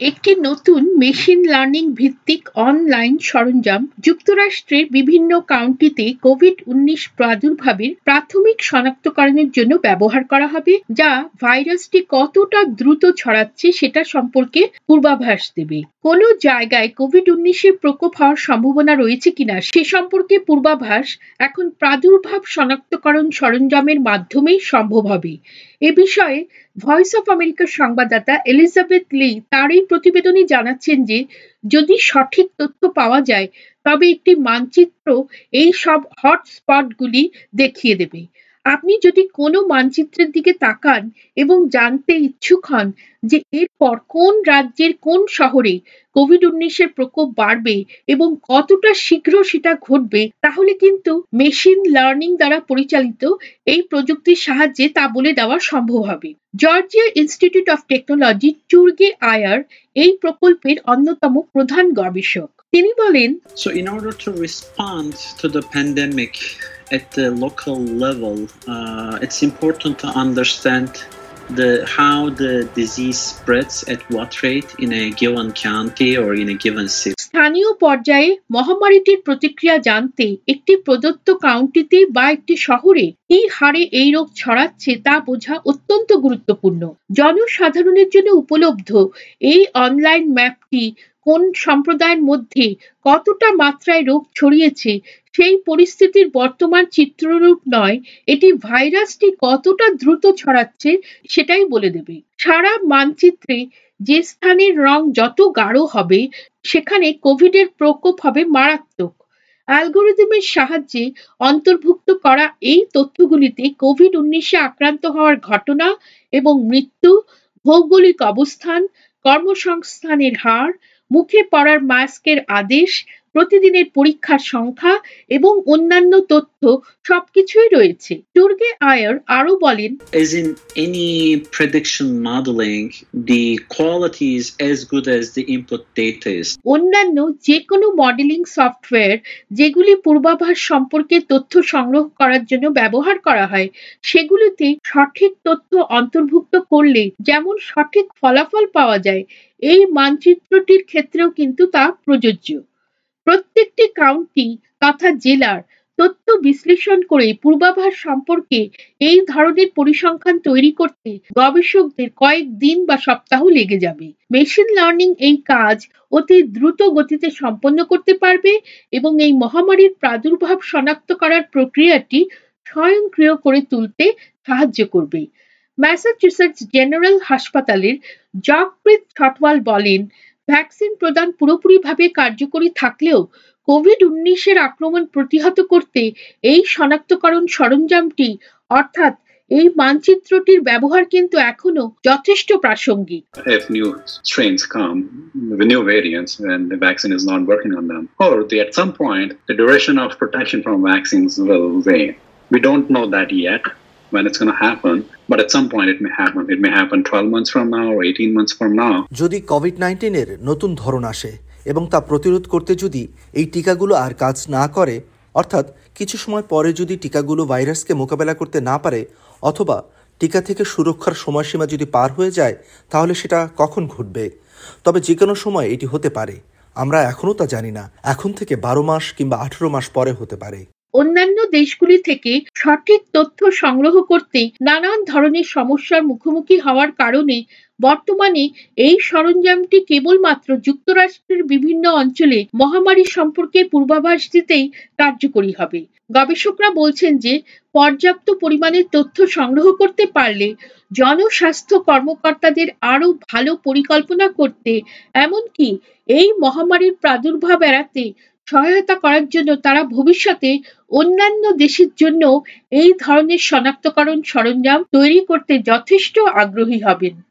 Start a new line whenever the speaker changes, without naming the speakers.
একটি নতুন machine learning ভিত্তিক অনলাইন সরঞ্জাম যুক্তরাষ্ট্রের বিভিন্ন কাউন্টিতে কোভিড উনিশ প্রাদুর্ভাবের প্রাথমিক শনাক্তকরণের জন্য ব্যবহার করা হবে, যা ভাইরাসটি কতটা দ্রুত ছড়াচ্ছে সেটা সম্পর্কে পূর্বাভাস দেবে। কোন জায়গায় কোভিড উনিশের প্রকোপ হওয়ার সম্ভাবনা রয়েছে কিনা সে সম্পর্কে পূর্বাভাস এখন প্রাদুর্ভাব শনাক্তকরণ সরঞ্জামের মাধ্যমেই সম্ভব হবে। এ বিষয়ে ভয়েস অফ আমেরিকার সংবাদদাতা এলিজাবেথ লি তার এই প্রতিবেদনে জানাচ্ছেন যে, যদি সঠিক তথ্য পাওয়া যায়, তবে একটি মানচিত্র এই সব হটস্পটগুলি দেখিয়ে দেবে। আপনি যদি কোনো মানচিত্রের দিকে তাকান এবং জানতে ইচ্ছুক হন যে এরপর কোন রাজ্যের কোন শহরে কোভিড উনিশের প্রকোপ বাড়বে এবং কতটা শীঘ্র সেটা ঘটবে তাহলে কিন্তু মেশিন লার্নিং দ্বারা পরিচালিত এই প্রযুক্তির সাহায্যে তা বলে দেওয়া সম্ভব হবে। জর্জিয়া ইনস্টিটিউট অফ টেকনোলজি চুর্গে আয়ার এই প্রকল্পের অন্যতম প্রধান গবেষক। তিনি বলেন
So, in order to respond to the pandemic at the local level, uh, it's important to understand the how the disease spreads at what rate in a given county or in a given city.
স্থানীয় পর্যায়ে মহামারীটির প্রতিক্রিয়া জানতে একটি প্রদত্ত কাউন্টিতে বা একটি শহরে কি হারে এই রোগ ছড়াচ্ছে তা বোঝা অত্যন্ত গুরুত্বপূর্ণ জনসাধারণের জন্য উপলব্ধ এই অনলাইন ম্যাপটি কোন সম্প্রদায়ের মধ্যে কতটা মাত্রায় রোগ ছড়িয়েছে, সেই পরিস্থিতির বর্তমান চিত্ররূপ নয়, এটি ভাইরাসটি কতটা দ্রুত ছড়াচ্ছে সেটাই বলে দেবে। সারা মানচিত্রে যে স্থানের রং যত গাঢ় হবে, সেখানে কোভিডের প্রকোপ হবে মারাত্মক। অ্যালগোরিদমের সাহায্যে অন্তর্ভুক্ত করা এই তথ্যগুলিতে কোভিড উনিশে আক্রান্ত হওয়ার ঘটনা এবং মৃত্যু, ভৌগোলিক অবস্থান, কর্মসংস্থানের হার মুখে পড়ার মাস্কের আদেশ প্রতিদিনের পরীক্ষার সংখ্যা এবং অন্যান্য তথ্য সবকিছুই রয়েছে দুর্গে আয়ার আরও বলেন
As in any prediction modeling, the quality is as good as the input data is.
অন্যান্য যে কোনো মডেলিং সফটওয়্যার যেগুলি পূর্বাভাস সম্পর্কে তথ্য সংগ্রহ করার জন্য ব্যবহার করা হয় সেগুলিতে সঠিক তথ্য অন্তর্ভুক্ত করলে যেমন সঠিক ফলাফল পাওয়া যায় এই মানচিত্রটির ক্ষেত্রেও কিন্তু তা প্রযোজ্য প্রত্যেকটি কাউন্টি তথা জেলার তথ্য বিশ্লেষণ করে পূর্বাভাস সম্পর্কে এই ধরনের পরিসংখ্যান তৈরি করতে গবেষকদের কয়েক দিন বা সপ্তাহ লেগে যাবে। মেশিন লার্নিং এই কাজ অতি দ্রুত গতিতে সম্পন্ন করতে পারবে এবং এই মহামারীর প্রাদুর্ভাব শনাক্ত করার প্রক্রিয়াটি স্বয়ংক্রিয় করে তুলতে সাহায্য করবে। ম্যাসাচুসেটস জেনারেল হাসপাতালের জগপ্রীত ছটওয়াল বলেন ভ্যাকসিন প্রদান পুরোপুরিভাবে কার্যকরী থাকলেও কোভিড উনিশের আক্রমণ প্রতিহত করতে এই শনাক্তকরণ সরঞ্জামটি অর্থাৎ এই মানচিত্রটির ব্যবহার কিন্তু এখনও যথেষ্ট প্রাসঙ্গিক
if new strains come with new variants and the vaccine is not working on them. Or the, at some point, the duration of protection from vaccines will wane. We don't know that yet when it's going to happen, but at some point it may happen. It may happen 12 months from now or 18 months from now.
যদি Covid নাইন্টিনের নতুন ধরন আসে এবং তা প্রতিরোধ করতে যদি এই টিকাগুলো আর কাজ না করে অর্থাৎ কিছু সময় পরে যদি টিকাগুলো ভাইরাসকে মোকাবেলা করতে না পারে অথবা টিকা থেকে সুরক্ষার সময়সীমা যদি পার হয়ে যায় তাহলে সেটা কখন ঘটবে তবে যে কোনো সময় এটি হতে পারে আমরা এখনও তা জানি না এখন থেকে বারো মাস কিংবা আঠেরো মাস পরে হতে পারে
অন্যান্য দেশগুলি থেকে সঠিক তথ্য সংগ্রহ করতে নানান ধরনের সমস্যার মুখোমুখি হওয়ার কারণে বর্তমানে এই সরঞ্জামটি কেবলমাত্র যুক্তরাষ্ট্রের বিভিন্ন অঞ্চলে মহামারী সম্পর্কে পূর্বাভাস দিতেই কার্যকরী হবে। গবেষকরা বলছেন যে, পর্যাপ্ত পরিমাণে তথ্য সংগ্রহ করতে পারলে জনস্বাস্থ্য কর্মকর্তাদের আরও ভালো পরিকল্পনা করতে, এমনকি এই মহামারীর প্রাদুর্ভাব এড়াতে সহায়তা করার জন্য তারা ভবিষ্যতে অন্যান্য দেশের জন্য এই ধরনের শনাক্তকরণ সরঞ্জাম তৈরি করতে যথেষ্ট আগ্রহী হবেন।